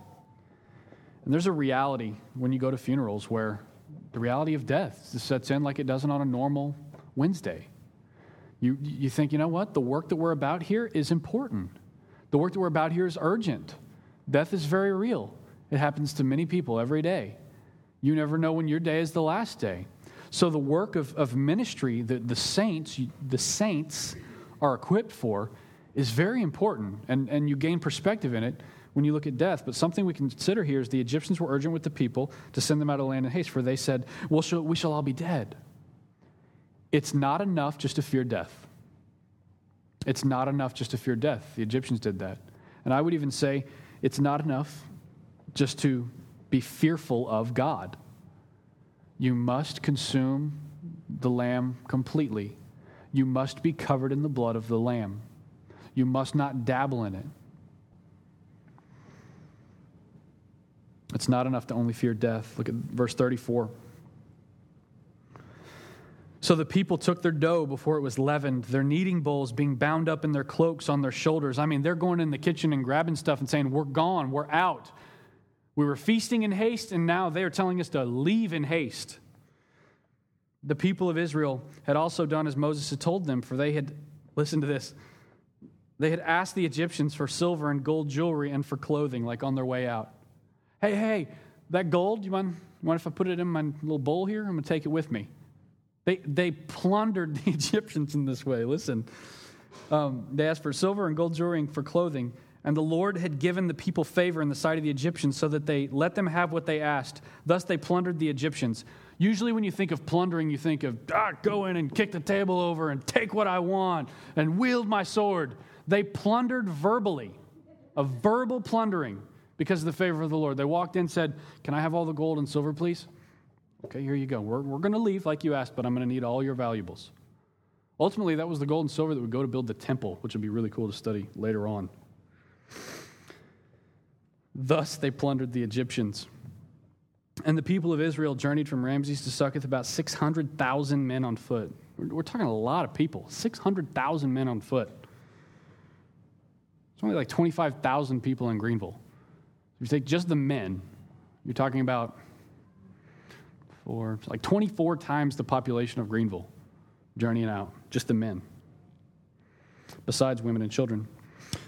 S1: And there's a reality when you go to funerals where the reality of death sets in like it doesn't on a normal Wednesday. You, you think, you know what? The work that we're about here is important. The work that we're about here is urgent. Death is very real. It happens to many people every day. You never know when your day is the last day. So the work of, of ministry that the saints, the saints are equipped for is very important, and, and you gain perspective in it when you look at death. But something we consider here is the Egyptians were urgent with the people to send them out of land in haste, for they said, well, shall, We shall all be dead. It's not enough just to fear death. It's not enough just to fear death. The Egyptians did that. And I would even say it's not enough just to be fearful of God. You must consume the lamb completely. You must be covered in the blood of the lamb. You must not dabble in it. It's not enough to only fear death. Look at verse 34. So the people took their dough before it was leavened, their kneading bowls being bound up in their cloaks on their shoulders. I mean, they're going in the kitchen and grabbing stuff and saying, We're gone, we're out. We were feasting in haste, and now they are telling us to leave in haste. The people of Israel had also done as Moses had told them, for they had, listen to this, they had asked the Egyptians for silver and gold jewelry and for clothing, like on their way out. Hey, hey, that gold, you mind, you mind if I put it in my little bowl here? I'm going to take it with me. They, they plundered the Egyptians in this way. Listen, um, they asked for silver and gold jewelry for clothing. And the Lord had given the people favor in the sight of the Egyptians so that they let them have what they asked. Thus they plundered the Egyptians. Usually, when you think of plundering, you think of, ah, go in and kick the table over and take what I want and wield my sword. They plundered verbally, a verbal plundering because of the favor of the Lord. They walked in and said, Can I have all the gold and silver, please? Okay, here you go. We're, we're going to leave like you asked, but I'm going to need all your valuables. Ultimately, that was the gold and silver that would go to build the temple, which would be really cool to study later on. Thus they plundered the Egyptians. And the people of Israel journeyed from Ramses to Succoth, about 600,000 men on foot. We're, we're talking a lot of people 600,000 men on foot. It's only like 25,000 people in Greenville. If you take just the men, you're talking about for like 24 times the population of Greenville journeying out, just the men, besides women and children.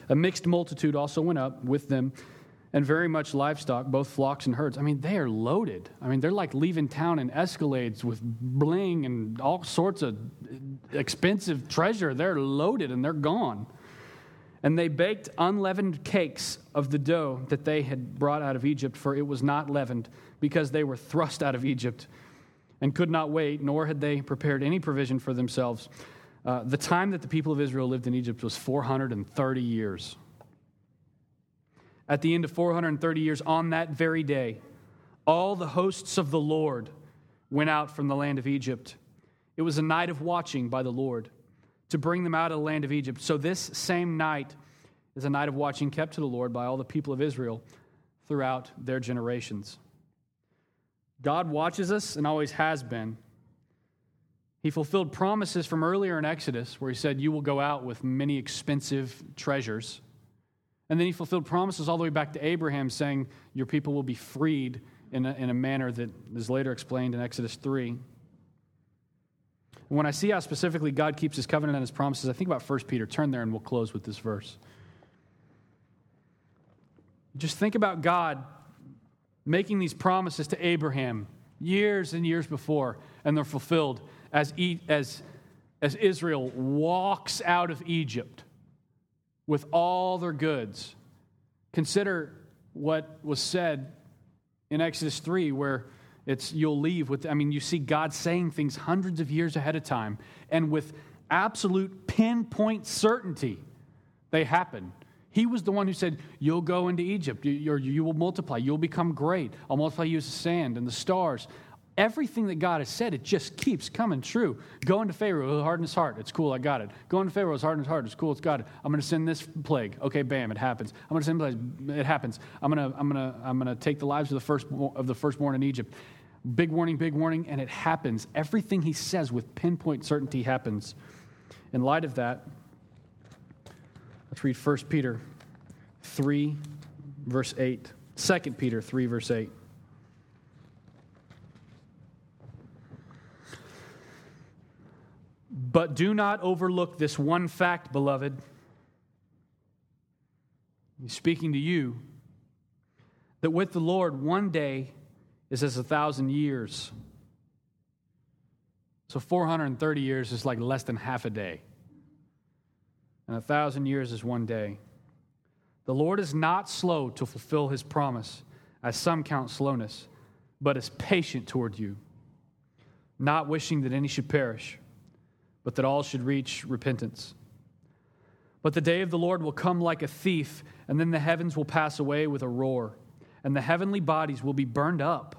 S1: A mixed multitude also went up with them, and very much livestock, both flocks and herds. I mean, they are loaded. I mean, they're like leaving town in escalades with bling and all sorts of expensive treasure. They're loaded and they're gone. And they baked unleavened cakes of the dough that they had brought out of Egypt, for it was not leavened, because they were thrust out of Egypt and could not wait, nor had they prepared any provision for themselves. Uh, the time that the people of Israel lived in Egypt was 430 years. At the end of 430 years, on that very day, all the hosts of the Lord went out from the land of Egypt. It was a night of watching by the Lord to bring them out of the land of Egypt. So, this same night is a night of watching kept to the Lord by all the people of Israel throughout their generations. God watches us and always has been. He fulfilled promises from earlier in Exodus where he said, You will go out with many expensive treasures. And then he fulfilled promises all the way back to Abraham, saying, Your people will be freed in a, in a manner that is later explained in Exodus 3. When I see how specifically God keeps his covenant and his promises, I think about 1 Peter. Turn there and we'll close with this verse. Just think about God making these promises to Abraham years and years before, and they're fulfilled as, as, as Israel walks out of Egypt with all their goods. Consider what was said in Exodus 3, where it's you'll leave with, I mean, you see God saying things hundreds of years ahead of time, and with absolute pinpoint certainty, they happen. He was the one who said, You'll go into Egypt, you, you will multiply, you'll become great. I'll multiply you as the sand and the stars. Everything that God has said, it just keeps coming true. Go into Pharaoh, he'll harden his heart. It's cool, I got it. Go into Pharaoh, it's harden his heart. It's cool, it's got it. I'm going to send this plague. Okay, bam, it happens. I'm going to send plague. It happens. I'm going to, I'm going to, I'm going to take the lives of the first of the firstborn in Egypt. Big warning, big warning, and it happens. Everything he says with pinpoint certainty happens. In light of that, let's read 1 Peter 3, verse 8. 2 Peter 3, verse 8. But do not overlook this one fact, beloved. He's speaking to you that with the Lord, one day is as a thousand years. So 430 years is like less than half a day. And a thousand years is one day. The Lord is not slow to fulfill his promise, as some count slowness, but is patient toward you, not wishing that any should perish but that all should reach repentance. But the day of the Lord will come like a thief, and then the heavens will pass away with a roar, and the heavenly bodies will be burned up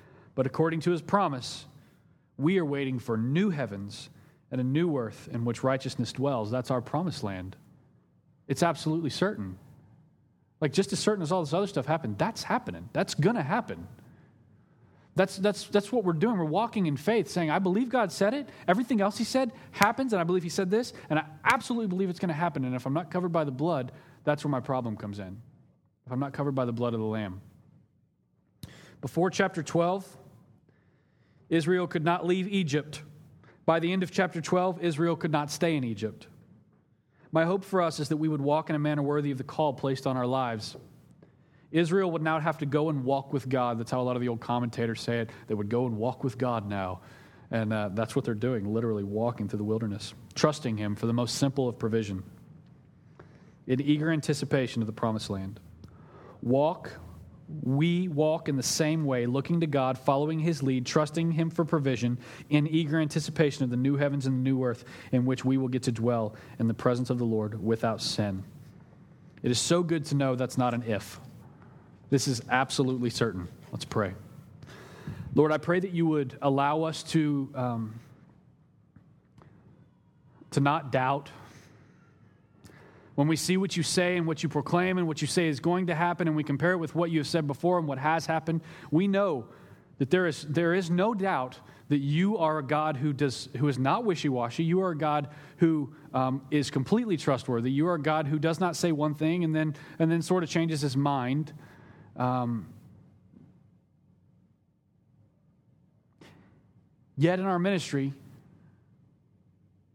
S1: But according to his promise, we are waiting for new heavens and a new earth in which righteousness dwells. That's our promised land. It's absolutely certain. Like, just as certain as all this other stuff happened, that's happening. That's going to happen. That's, that's, that's what we're doing. We're walking in faith, saying, I believe God said it. Everything else He said happens, and I believe He said this, and I absolutely believe it's going to happen. And if I'm not covered by the blood, that's where my problem comes in. If I'm not covered by the blood of the Lamb. Before chapter 12, Israel could not leave Egypt. By the end of chapter 12, Israel could not stay in Egypt. My hope for us is that we would walk in a manner worthy of the call placed on our lives. Israel would now have to go and walk with God. That's how a lot of the old commentators say it. They would go and walk with God now. And uh, that's what they're doing, literally walking through the wilderness, trusting Him for the most simple of provision, in eager anticipation of the promised land. Walk, we walk in the same way, looking to God, following His lead, trusting Him for provision, in eager anticipation of the new heavens and the new earth in which we will get to dwell in the presence of the Lord without sin. It is so good to know that's not an if. This is absolutely certain. Let's pray. Lord, I pray that you would allow us to, um, to not doubt. When we see what you say and what you proclaim and what you say is going to happen, and we compare it with what you have said before and what has happened, we know that there is, there is no doubt that you are a God who, does, who is not wishy washy. You are a God who um, is completely trustworthy. You are a God who does not say one thing and then, and then sort of changes his mind. Um, yet in our ministry,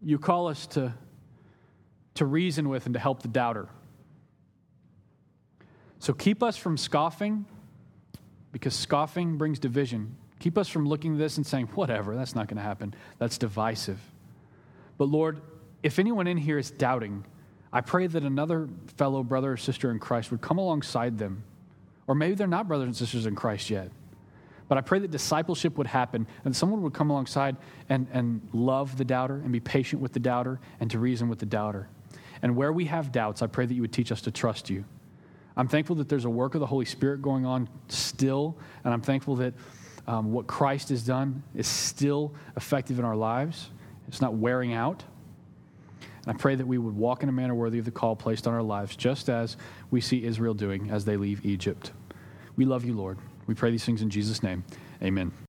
S1: you call us to, to reason with and to help the doubter. So keep us from scoffing, because scoffing brings division. Keep us from looking at this and saying, whatever, that's not going to happen. That's divisive. But Lord, if anyone in here is doubting, I pray that another fellow brother or sister in Christ would come alongside them. Or maybe they're not brothers and sisters in Christ yet. But I pray that discipleship would happen and someone would come alongside and, and love the doubter and be patient with the doubter and to reason with the doubter. And where we have doubts, I pray that you would teach us to trust you. I'm thankful that there's a work of the Holy Spirit going on still, and I'm thankful that um, what Christ has done is still effective in our lives. It's not wearing out. And I pray that we would walk in a manner worthy of the call placed on our lives, just as we see Israel doing as they leave Egypt. We love you, Lord. We pray these things in Jesus' name. Amen.